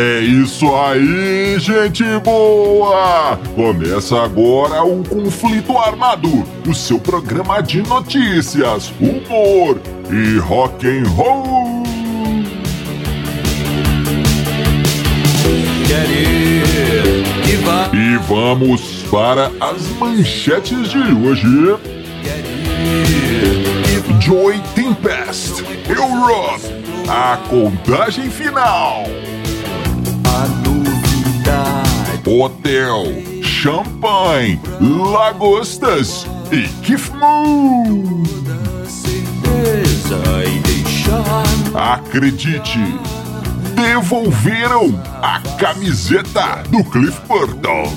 É isso aí, gente boa! Começa agora o Conflito Armado, o seu programa de notícias, humor e rock and roll. E vamos para as manchetes de hoje. Joy Tempest, Europe, a contagem final. Hotel, champanhe, lagostas e Kif Moon. Acredite, devolveram a camiseta do Cliff Burton.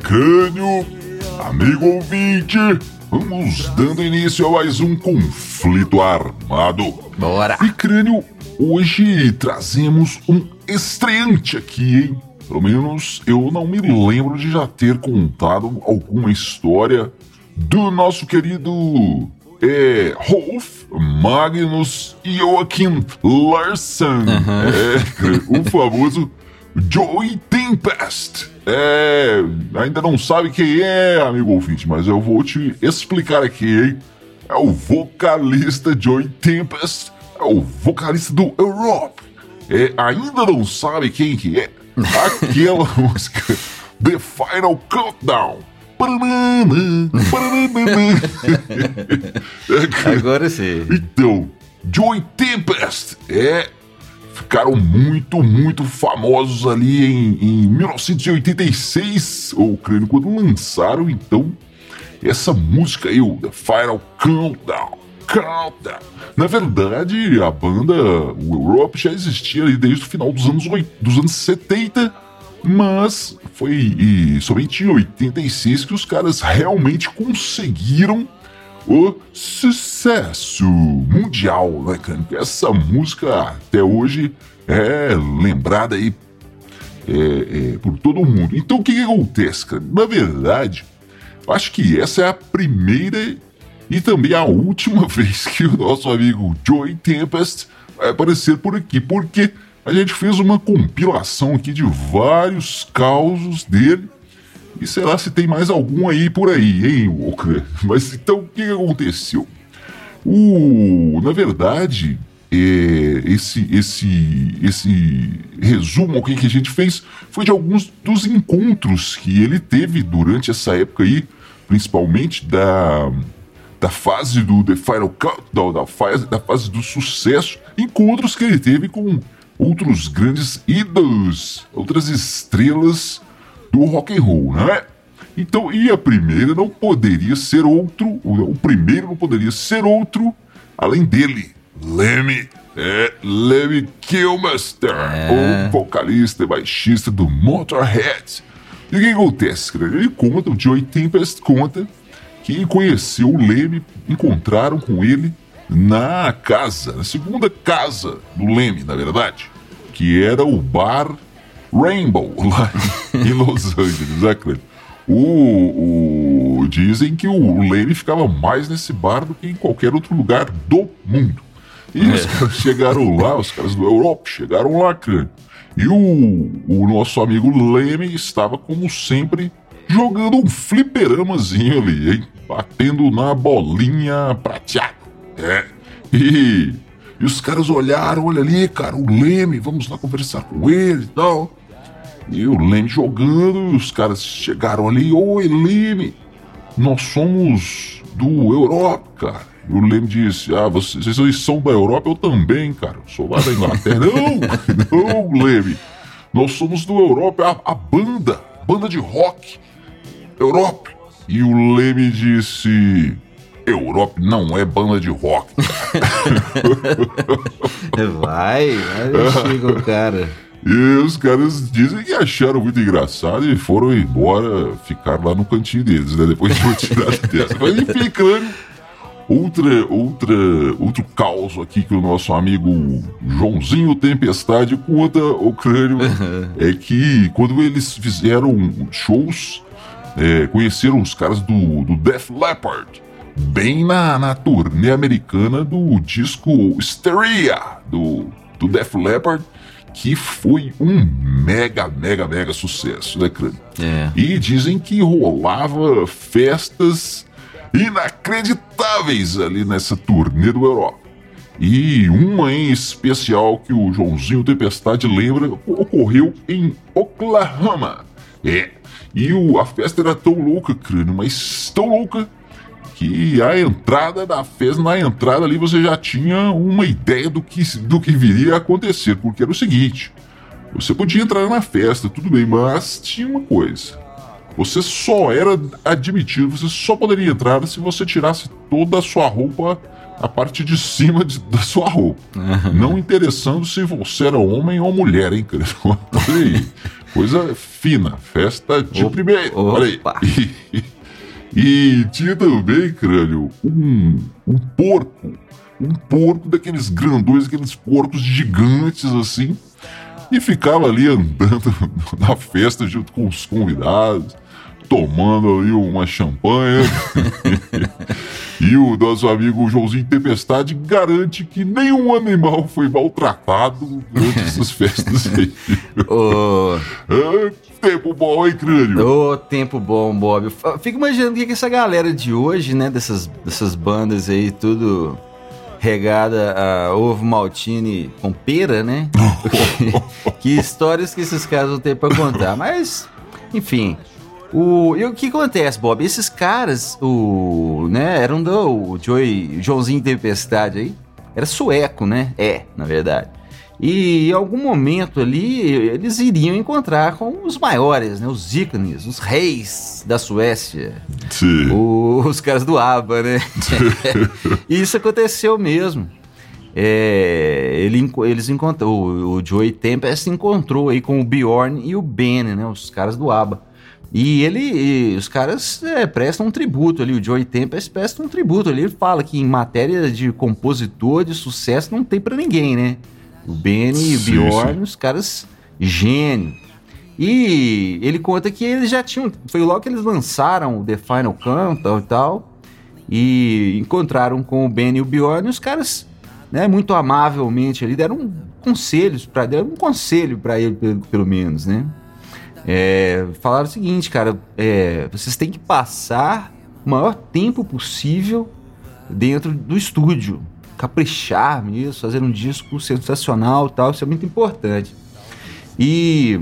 crânio, amigo ouvinte, vamos dando início a mais um conflito armado. Bora! E crânio, hoje trazemos um estreante aqui, hein? Pelo menos eu não me lembro de já ter contado alguma história do nosso querido é, Rolf Magnus Joachim Larsen. É, o famoso Joey Tempest. É, ainda não sabe quem é, amigo ouvinte, mas eu vou te explicar aqui, hein? É o vocalista Joey Tempest, é o vocalista do Europe. É, ainda não sabe quem que é? Aquela música The Final Countdown. Agora sim. Então, Joey Tempest é ficaram muito, muito famosos ali em, em 1986, ou creio quando lançaram então essa música aí, o The Final Countdown. Countdown. Na verdade, a banda, o Europe já existia desde o final dos anos, dos anos 70, mas foi somente em 86 que os caras realmente conseguiram o sucesso mundial, né, cara? Essa música até hoje é lembrada aí é, é, por todo mundo. Então o que, que acontece, cara? Na verdade, acho que essa é a primeira e também a última vez que o nosso amigo Joey Tempest vai aparecer por aqui, porque a gente fez uma compilação aqui de vários causos dele e sei lá se tem mais algum aí por aí, hein, Walker? Mas então o que aconteceu? O, na verdade, é, esse, esse, esse resumo que, a gente fez foi de alguns dos encontros que ele teve durante essa época aí, principalmente da, da fase do The Final Countdown, da fase, da fase do sucesso, encontros que ele teve com outros grandes ídolos, outras estrelas do rock and roll, né? Então, e a primeira não poderia ser outro, o primeiro não poderia ser outro além dele, Lemmy, é, Lemmy Kilmister, é. o vocalista e baixista do Motorhead. E o que acontece, cara? Ele conta, o Joey Tempest conta que conheceu o Lemmy, encontraram com ele na casa, na segunda casa do Lemmy, na verdade, que era o bar Rainbow, lá em Los Angeles, né, Cleber? O, o, dizem que o Leme ficava mais nesse bar do que em qualquer outro lugar do mundo. E é. os caras chegaram lá, os caras do Europa chegaram lá, cara. E o, o nosso amigo Leme estava, como sempre, jogando um fliperamazinho ali, hein? Batendo na bolinha prateada. É. E, e os caras olharam, olha ali, cara, o Leme, vamos lá conversar com ele e tal. E o Leme jogando, os caras chegaram ali, oi Leme, nós somos do Europa, cara. E o Leme disse, ah, vocês, vocês são da Europa, eu também, cara. Eu sou lá da Inglaterra. não, não, Leme. Nós somos do Europa, a, a banda, banda de rock, Europa. E o Leme disse, Europe não é banda de rock. vai, vai chega o cara. E os caras dizem que acharam muito engraçado e foram embora, ficar lá no cantinho deles, né? Depois de uma tirada dessa. Mas claro. Outra, outra, outro caos aqui que o nosso amigo Joãozinho Tempestade conta, o crânio, é que quando eles fizeram shows, é, conheceram os caras do, do Def Leppard, bem na, na turnê americana do disco Hysteria, do, do Def Leppard, que foi um mega, mega, mega sucesso, né, crânio? É. E dizem que rolava festas inacreditáveis ali nessa turnê do Europa. E uma em especial que o Joãozinho Tempestade lembra ocorreu em Oklahoma. É, e o, a festa era tão louca, crânio, mas tão louca que a entrada da festa, na entrada ali você já tinha uma ideia do que, do que viria a acontecer, porque era o seguinte: você podia entrar na festa, tudo bem, mas tinha uma coisa. Você só era admitido, você só poderia entrar se você tirasse toda a sua roupa, a parte de cima de, da sua roupa. Não interessando se você era homem ou mulher, hein, cara? Olha aí. Coisa fina, festa de Opa, primeiro. Olha aí. E, e tinha também, crânio, um, um porco. Um porco daqueles grandões, aqueles porcos gigantes assim. E ficava ali andando na festa junto com os convidados, tomando ali uma champanhe. e o nosso amigo Joãozinho Tempestade garante que nenhum animal foi maltratado durante essas festas aí. Ô, Ah, tempo bom, hein, crânio? ô, tempo bom, Bob. Eu Fico imaginando o que, que essa galera de hoje, né, dessas, dessas bandas aí, tudo regada a ovo maltine com pera, né? que histórias que esses caras vão ter pra contar. Mas, enfim. O, e o que acontece, Bob? Esses caras, o, né, eram do o Joey, Joãozinho Tempestade aí, era sueco, né? É, na verdade. E em algum momento ali, eles iriam encontrar com os maiores, né? Os ícones, os reis da Suécia. Sim. O- os caras do ABBA, né? e isso aconteceu mesmo. É, ele eles encontrou, o, o Joey Tempest encontrou aí com o Bjorn e o Ben, né? Os caras do ABBA. E ele, e os caras é, prestam um tributo ali, o Joey Tempest presta um tributo ali. Ele fala que em matéria de compositor de sucesso não tem pra ninguém, né? O Benny e o Bjorn, os caras gênio. E ele conta que eles já tinham. Foi logo que eles lançaram o The Final Countdown e tal. E encontraram com o Ben e o Bjorn. E os caras, né, muito amavelmente ali, deram conselhos para deram um conselho para ele, pelo, pelo menos, né? É, falaram o seguinte, cara, é, vocês têm que passar o maior tempo possível dentro do estúdio. Caprichar mesmo, fazer um disco sensacional tal, isso é muito importante. E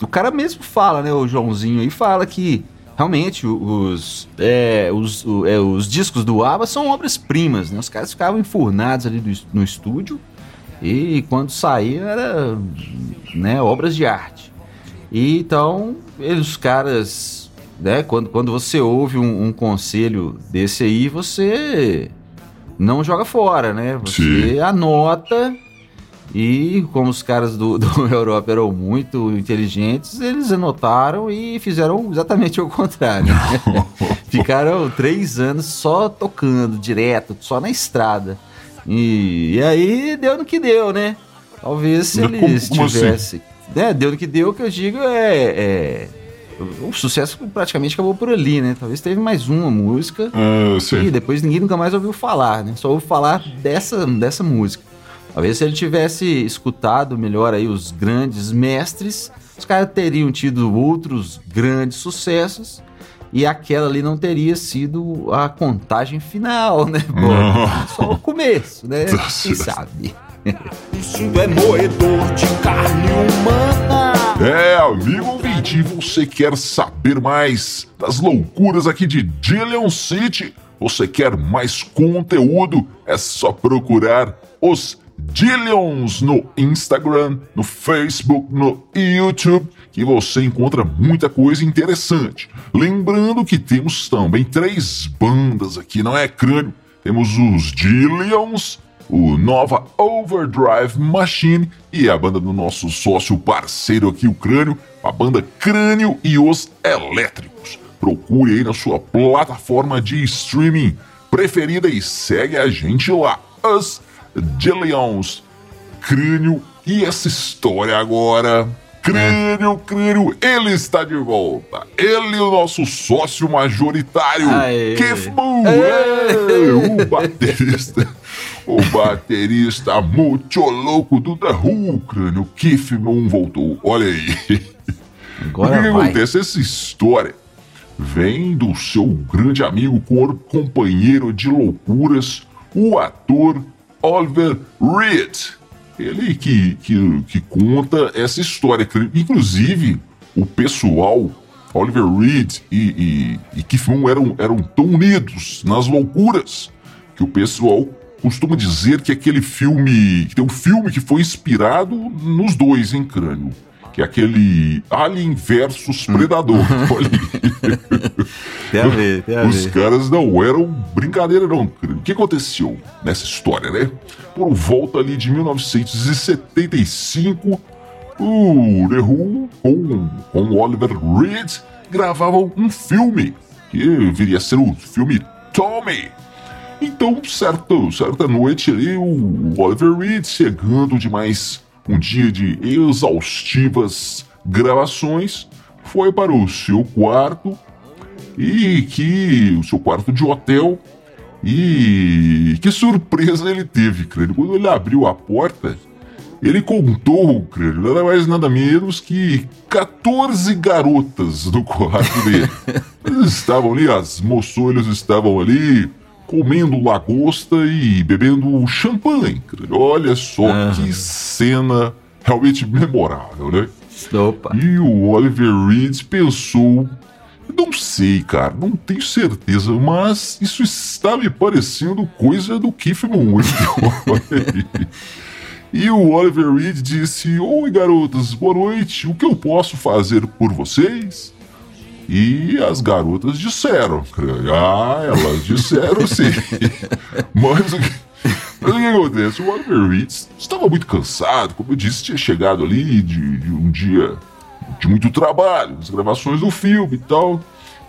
o cara mesmo fala, né, o Joãozinho aí fala que realmente os, é, os, o- é, os discos do ABBA são obras-primas, né? Os caras ficavam enfurnados ali do no estúdio e quando saía era né, obras de arte. E então, eles, os caras, né, quando, quando você ouve um, um conselho desse aí, você não joga fora, né? Você Sim. anota e como os caras do, do Europa eram muito inteligentes, eles anotaram e fizeram exatamente o contrário. né? Ficaram três anos só tocando direto, só na estrada. E, e aí deu no que deu, né? Talvez se Como- eles como assim? tivessem. Né? Deu no que deu, que eu digo é. é o sucesso praticamente acabou por ali, né? Talvez teve mais uma música. Ah, E depois ninguém nunca mais ouviu falar, né? Só ouviu falar dessa, dessa música. Talvez se ele tivesse escutado melhor aí os grandes mestres, os caras teriam tido outros grandes sucessos e aquela ali não teria sido a contagem final, né? Pô, só o começo, né? Quem sabe? Isso é moedor de carne humana. É, amigo ouvinte, você quer saber mais das loucuras aqui de Dillion City? Você quer mais conteúdo? É só procurar os Dillions no Instagram, no Facebook, no YouTube que você encontra muita coisa interessante. Lembrando que temos também três bandas aqui, não é crânio? Temos os Dillions, o Nova Overdrive Machine e a banda do nosso sócio parceiro aqui, o Crânio, a banda Crânio e os Elétricos. Procure aí na sua plataforma de streaming preferida e segue a gente lá. Os Dillions, Crânio e essa história agora. Crânio, crânio, ele está de volta. Ele, o nosso sócio majoritário, Aê. é, o baterista. O baterista muito louco do The Who, crânio, Keith Moon voltou. Olha aí. o que, Agora que acontece? Essa história vem do seu grande amigo, companheiro de loucuras, o ator Oliver Reed. Ele que, que, que conta essa história. Inclusive, o pessoal, Oliver Reed e, e, e Keith Moon eram, eram tão unidos nas loucuras que o pessoal costuma dizer que aquele filme. que tem um filme que foi inspirado nos dois em crânio. Que é aquele Alien versus Predador. Olha aí. Tem a ver, tem a Os ver. caras não eram brincadeira, não. O que aconteceu nessa história, né? Por volta ali de 1975, o The Who com, com o Oliver Reed gravavam um filme que viria a ser o filme Tommy. Então, certo, certa noite ali, o Oliver Reed chegando de mais um dia de exaustivas gravações, foi para o seu quarto e que o seu quarto de hotel e que surpresa ele teve, crânio. Quando ele abriu a porta, ele contou, crânio, nada mais nada menos que 14 garotas no quarto dele. Eles estavam ali, as moçoilas estavam ali comendo lagosta e bebendo champanhe. Olha só Aham. que cena realmente memorável, né? Opa. E o Oliver Reed pensou. Não sei, cara, não tenho certeza, mas isso está me parecendo coisa do Keith Moon. e o Oliver Reed disse: Oi, garotas, boa noite, o que eu posso fazer por vocês? E as garotas disseram: Ah, elas disseram sim. mas o que. Mas o que acontece? O Oliver Reed estava muito cansado, como eu disse, tinha chegado ali de, de um dia de muito trabalho, as gravações do filme e tal.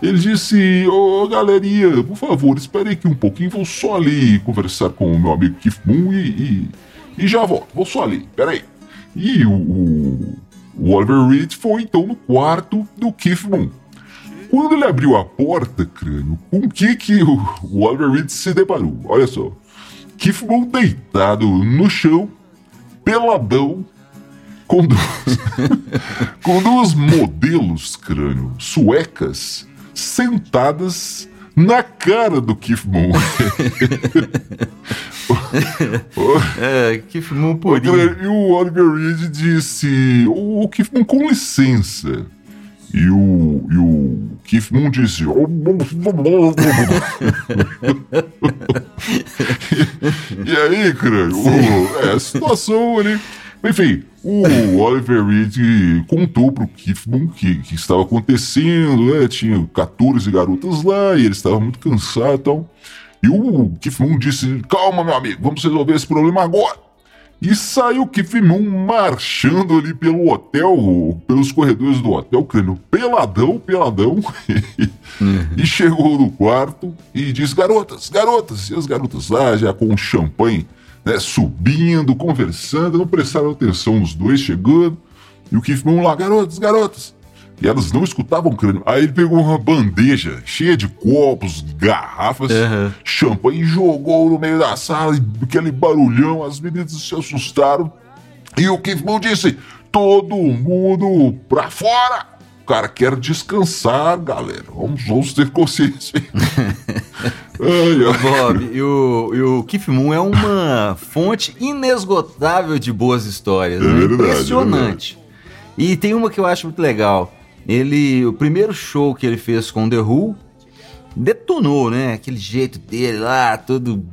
Ele disse: Ô galerinha, por favor, espere aqui um pouquinho, vou só ali conversar com o meu amigo Keith Moon e, e, e já volto, vou só ali, peraí. E o, o, o Oliver Reed foi então no quarto do Keith Moon. Quando ele abriu a porta, crânio, com o que, que o, Oliver Reed se deparou? Olha só. Keith Moon deitado no chão, peladão, com duas, com duas modelos, crânio, suecas, sentadas na cara do Keith Moon. É, filme O purinho. E o Oliver Reed disse: O Keith Moon, com licença. E o, e o Keith Moon disse: E aí, crânio? o- É, a situação ali. Enfim, o Oliver Reed contou pro Keith Moon que, que estava acontecendo, né? Tinha 14 garotas lá e ele estava muito cansado e tal. E o Keith Moon disse: Calma, meu amigo, vamos resolver esse problema agora. E saiu Moon marchando ali pelo hotel, pelos corredores do hotel, crânio, peladão, peladão. e chegou no quarto e disse: Garotas, garotas. E as garotas lá, já com champanhe, né, subindo, conversando, não prestaram atenção nos dois chegando. E o Keith Moon lá: Garotas, garotas. E elas não escutavam o crânio. Aí ele pegou uma bandeja cheia de copos, garrafas, Aham. champanhe e jogou no meio da sala, aquele barulhão, as meninas se assustaram. E o Keith Moon disse: todo mundo pra fora! O cara quer descansar, galera. Vamos, vamos ter consciência. ai, ai. Bob, e o, e o Keith Moon é uma fonte inesgotável de boas histórias. É né? verdade, Impressionante. E tem uma que eu acho muito legal. Ele, o primeiro show que ele fez com The Who, detonou, né? Aquele jeito dele lá, todo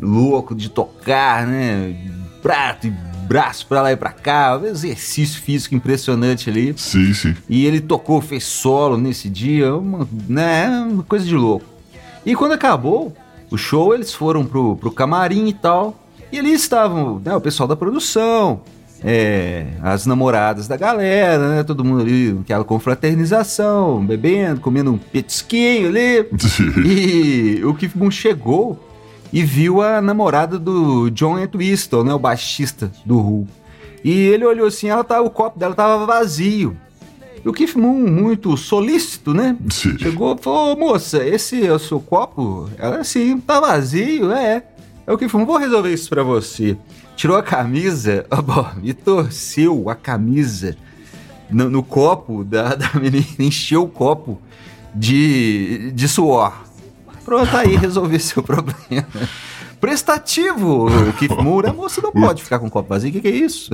louco de tocar, né? Prato e braço pra lá e pra cá, um exercício físico impressionante ali. Sim, sim. E ele tocou, fez solo nesse dia, uma, né, uma coisa de louco. E quando acabou o show, eles foram pro, pro camarim e tal. E ali estavam né, o pessoal da produção, é, as namoradas da galera, né? Todo mundo ali, aquela confraternização, bebendo, comendo um petisquinho ali. e o Keith Moon chegou e viu a namorada do John Entwistle, né? O baixista do Who. E ele olhou assim, ela tá, o copo dela tava vazio. E o Keith Moon, muito solícito, né? Sim. Chegou e falou, moça, esse é o seu copo? Ela, assim, tá vazio, é. É o Keith Moon, vou resolver isso pra você. Tirou a camisa, ó, bom, e torceu a camisa no, no copo da, da menina, encheu o copo de, de suor. Pronto, aí resolver seu problema. Prestativo, o Keith Moore. A moça não pode ficar com o copo vazio, o que, que é isso?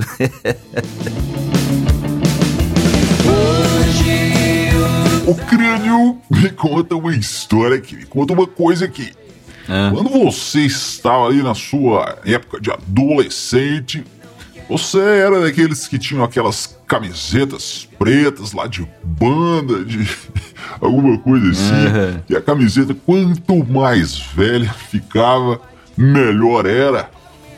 O crânio me conta uma história aqui, me conta uma coisa aqui. Ah. Quando você estava ali na sua época de adolescente, você era daqueles que tinham aquelas camisetas pretas lá de banda, de alguma coisa assim. Uhum. E a camiseta, quanto mais velha ficava, melhor era.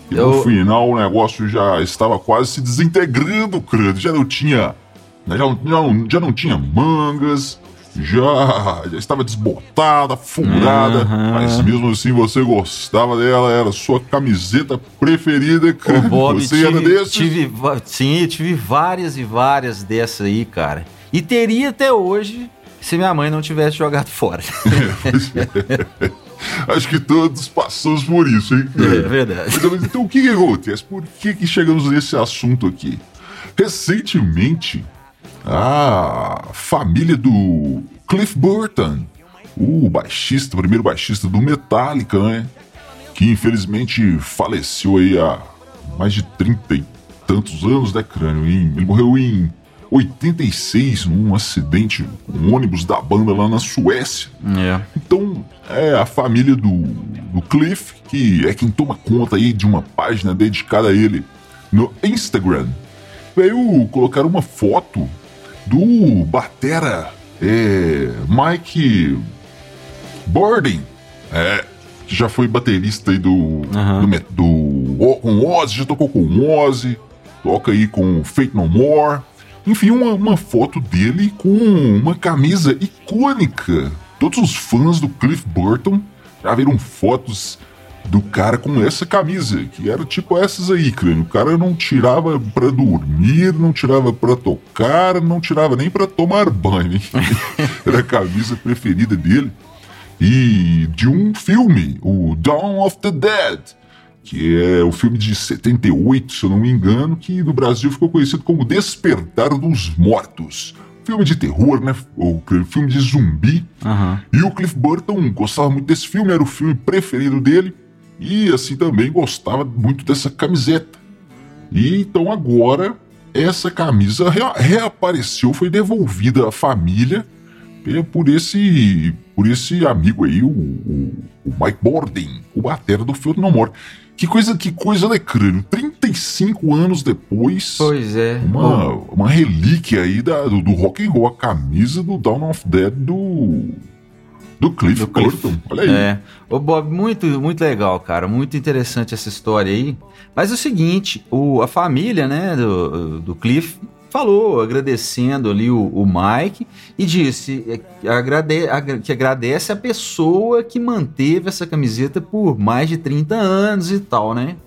E no Eu- final o negócio já estava quase se desintegrando, crânio. Já não tinha. Já não, já não, já não tinha mangas, já, já estava desbotada, furada, Uhum. mas mesmo assim você gostava dela, era a sua camiseta preferida, Ô, crânio. Bob, você era tive, desses? tive, sim, tive várias e várias dessas aí, cara. E teria até hoje se minha mãe não tivesse jogado fora. Acho que todos passamos por isso, hein, é verdade. Mas então o que, que acontece? Por que, que chegamos nesse assunto aqui? Recentemente, a família do Cliff Burton, o baixista, o primeiro baixista do Metallica, né? Que infelizmente faleceu aí há mais de 30 e tantos anos, né, crânio? Ele morreu em 86 num acidente com um ônibus da banda lá na Suécia. É. Então, é a família do, do Cliff, que é quem toma conta aí de uma página dedicada a ele no Instagram, veio colocar uma foto do batera é, Mike Borden, é, que já foi baterista aí do, Aham. do, do, com Ozzy, já tocou com o Ozzy, toca aí com Fate No More. Enfim, uma, uma foto dele com uma camisa icônica. Todos os fãs do Cliff Burton já viram fotos do cara com essa camisa, que era tipo essas aí, crânio. O cara não tirava pra dormir, não tirava pra tocar, não tirava nem pra tomar banho. Era a camisa preferida dele. E de um filme, o Dawn of the Dead, que é o filme de 78, se eu não me engano, que no Brasil ficou conhecido como Despertar dos Mortos. Filme de terror, né? Ou filme de zumbi. Aham. E o Cliff Burton gostava muito desse filme, era o filme preferido dele. E assim também gostava muito dessa camiseta. E então agora essa camisa rea- reapareceu, foi devolvida à família por esse por esse amigo aí, o, o- o Mike Borden, o batera do Filme No More. Que coisa, que coisa, né, crânio? 35 anos depois, Pois é. uma, uma relíquia aí da, do, do rock and roll, a camisa do Dawn of Dead do, do Cliff Do Cliff. Burton. Olha aí. É. Ô, Bob, muito, muito legal, cara. Muito interessante essa história aí. Mas é o seguinte, o, a família, né, do, do Cliff falou, agradecendo ali o, o Mike, e disse é, que agrade, agra- que agradece a pessoa que manteve essa camiseta por mais de 30 anos e tal, né?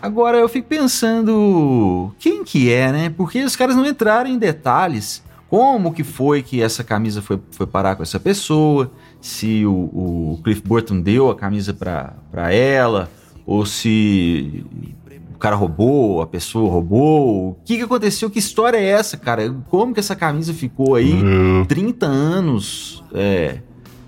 Agora eu fico pensando quem que é, né? Porque os caras não entraram em detalhes como que foi que essa camisa foi, foi parar com essa pessoa, se o, o Cliff Burton deu a camisa pra, pra ela, ou se o cara roubou, a pessoa roubou, o que que aconteceu, que história é essa, cara? Como que essa camisa ficou aí É, 30 anos, é,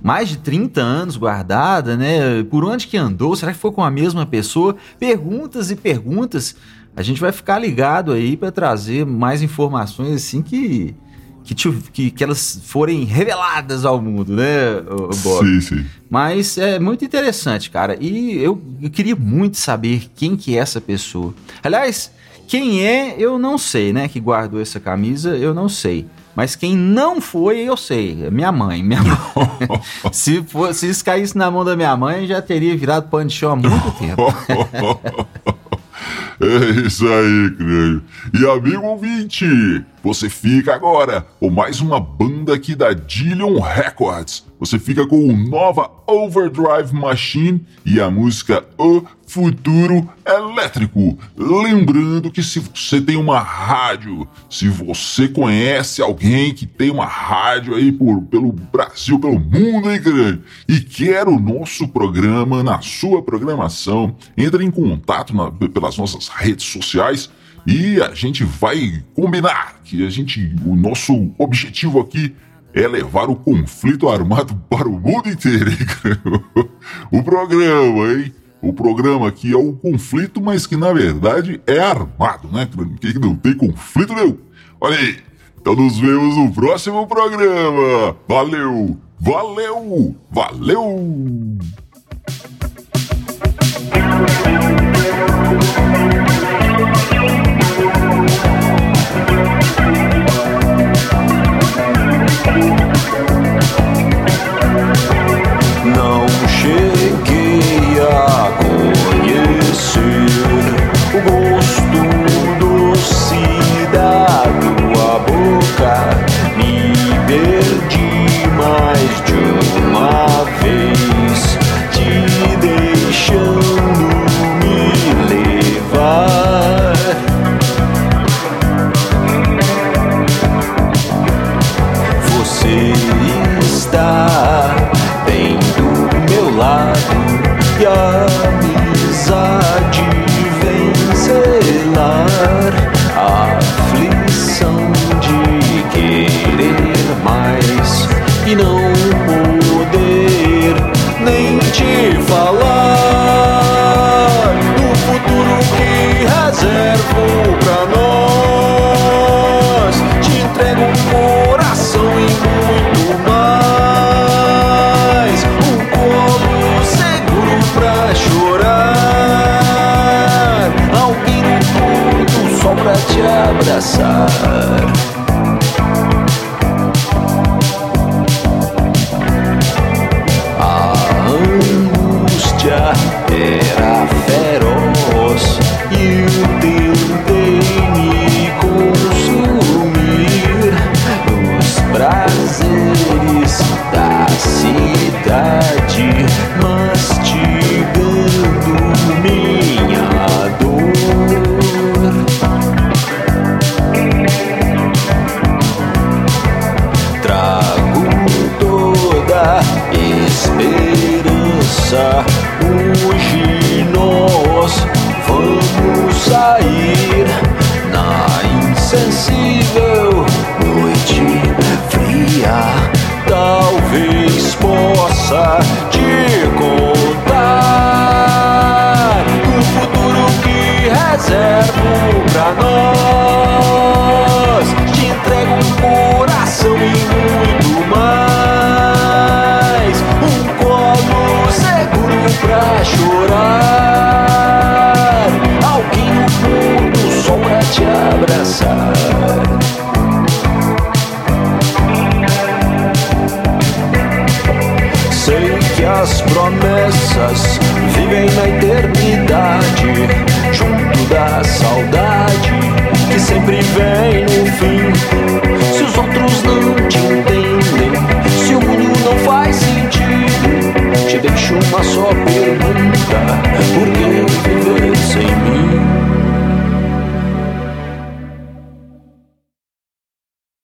mais de 30 anos guardada, né? Por onde que andou? Será que foi com a mesma pessoa? Perguntas e perguntas. A gente vai ficar ligado aí para trazer mais informações assim que que, te- que que elas forem reveladas ao mundo, né, Bob? sim, sim. Mas é muito interessante, cara. E eu, eu queria muito saber quem que é essa pessoa. Aliás, quem é, eu não sei, né? Que guardou essa camisa, eu não sei. Mas quem não foi, eu sei. É minha mãe. Minha mãe. se, for, se isso caísse na mão da minha mãe, já teria virado pano de chão há muito tempo. É isso aí, crânio. E amigo ouvinte, você fica agora com mais uma banda aqui da Dillion Records. Você fica com o nova Overdrive Machine e a música O Futuro Elétrico. Lembrando que se você tem uma rádio, se você conhece alguém que tem uma rádio aí por, pelo Brasil, pelo mundo, hein, grande, e quer o nosso programa na sua programação, entre em contato na, pelas nossas redes sociais e a gente vai combinar que a gente, o nosso objetivo aqui é levar o conflito armado para o mundo inteiro, o programa, hein? O programa que é o conflito, mas que na verdade é armado, né? Que não tem conflito nenhum. Olha aí. Então nos vemos no próximo programa. Valeu, valeu, valeu. A angústia era feroz e eu tentei me consumir nos prazeres da cidade, e muito mais. Um colo seguro pra chorar. Alguém no pôr do sol pra te abraçar. Sei que as promessas vivem na eternidade, junto da saudade que sempre vem no fim. Deixo uma só pergunta: por que